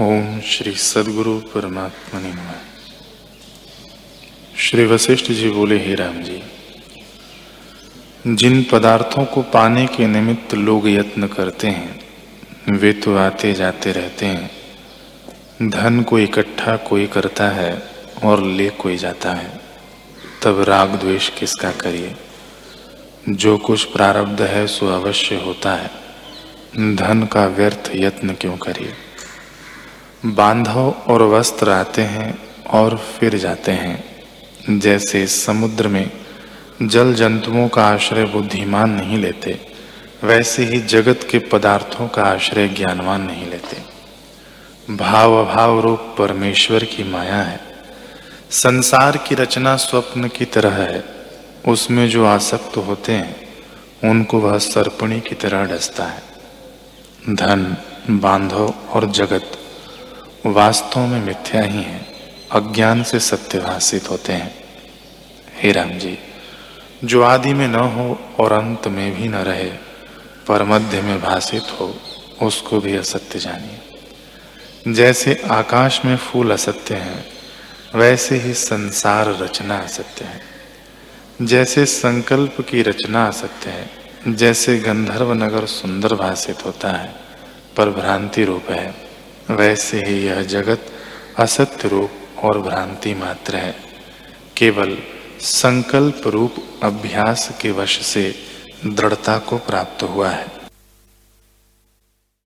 ओम श्री सदगुरु परमात्मा ने श्री वशिष्ठ जी बोले, हे राम जी, जिन पदार्थों को पाने के निमित्त लोग यत्न करते हैं, वे तो आते जाते रहते हैं। धन को इकट्ठा कोई करता है और ले कोई जाता है। तब राग द्वेष किसका करिए? जो कुछ प्रारब्ध है, सो अवश्य होता है। धन का व्यर्थ यत्न क्यों करिए? बांधव और वस्त्र आते हैं और फिर जाते हैं। जैसे समुद्र में जल जंतुओं का आश्रय बुद्धिमान नहीं लेते, वैसे ही जगत के पदार्थों का आश्रय ज्ञानवान नहीं लेते। भाव अभाव रूप परमेश्वर की माया है। संसार की रचना स्वप्न की तरह है। उसमें जो आसक्त होते हैं, उनको वह सर्पणी की तरह डसता है। धन, बांधव और जगत वास्तव में मिथ्या ही है, अज्ञान से सत्य भाषित होते हैं। हे राम जी, जो आदि में न हो और अंत में भी न रहे, पर मध्य में भाषित हो, उसको भी असत्य जानिए। जैसे आकाश में फूल असत्य हैं, वैसे ही संसार रचना असत्य है। जैसे संकल्प की रचना असत्य है, जैसे गंधर्व नगर सुंदर भाषित होता है, पर भ्रांति रूप है। वैसे ही यह जगत असत्य रूप और भ्रांति मात्र है। केवल संकल्प रूप अभ्यास के वश से दृढ़ता को प्राप्त हुआ है।